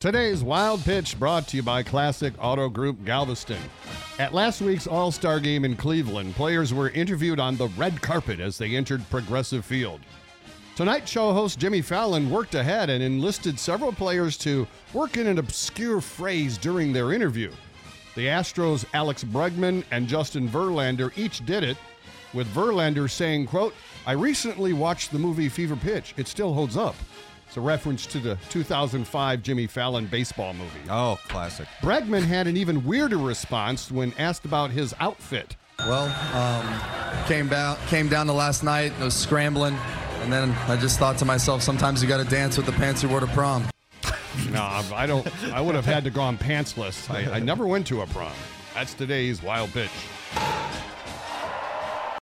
Today's Wild Pitch brought to you by Classic Auto Group Galveston. At last week's All Star game in Cleveland, players were interviewed on the red carpet as they entered Progressive Field. Tonight, show host Jimmy Fallon worked ahead and enlisted several players to work in an obscure phrase during their interview. The Astros' Alex Bregman and Justin Verlander each did it, with Verlander saying, quote, I recently watched the movie Fever Pitch. It still holds up. It's a reference to the 2005 Jimmy Fallon baseball movie. Oh, classic. Bregman had an even weirder response when asked about his outfit. Well, um, came down came down to last night. I was scrambling, and then I just thought to myself, sometimes you got to dance with the pants you wore to prom. No, I don't. I would have had to go on pantsless. I, I never went to a prom. That's today's wild pitch.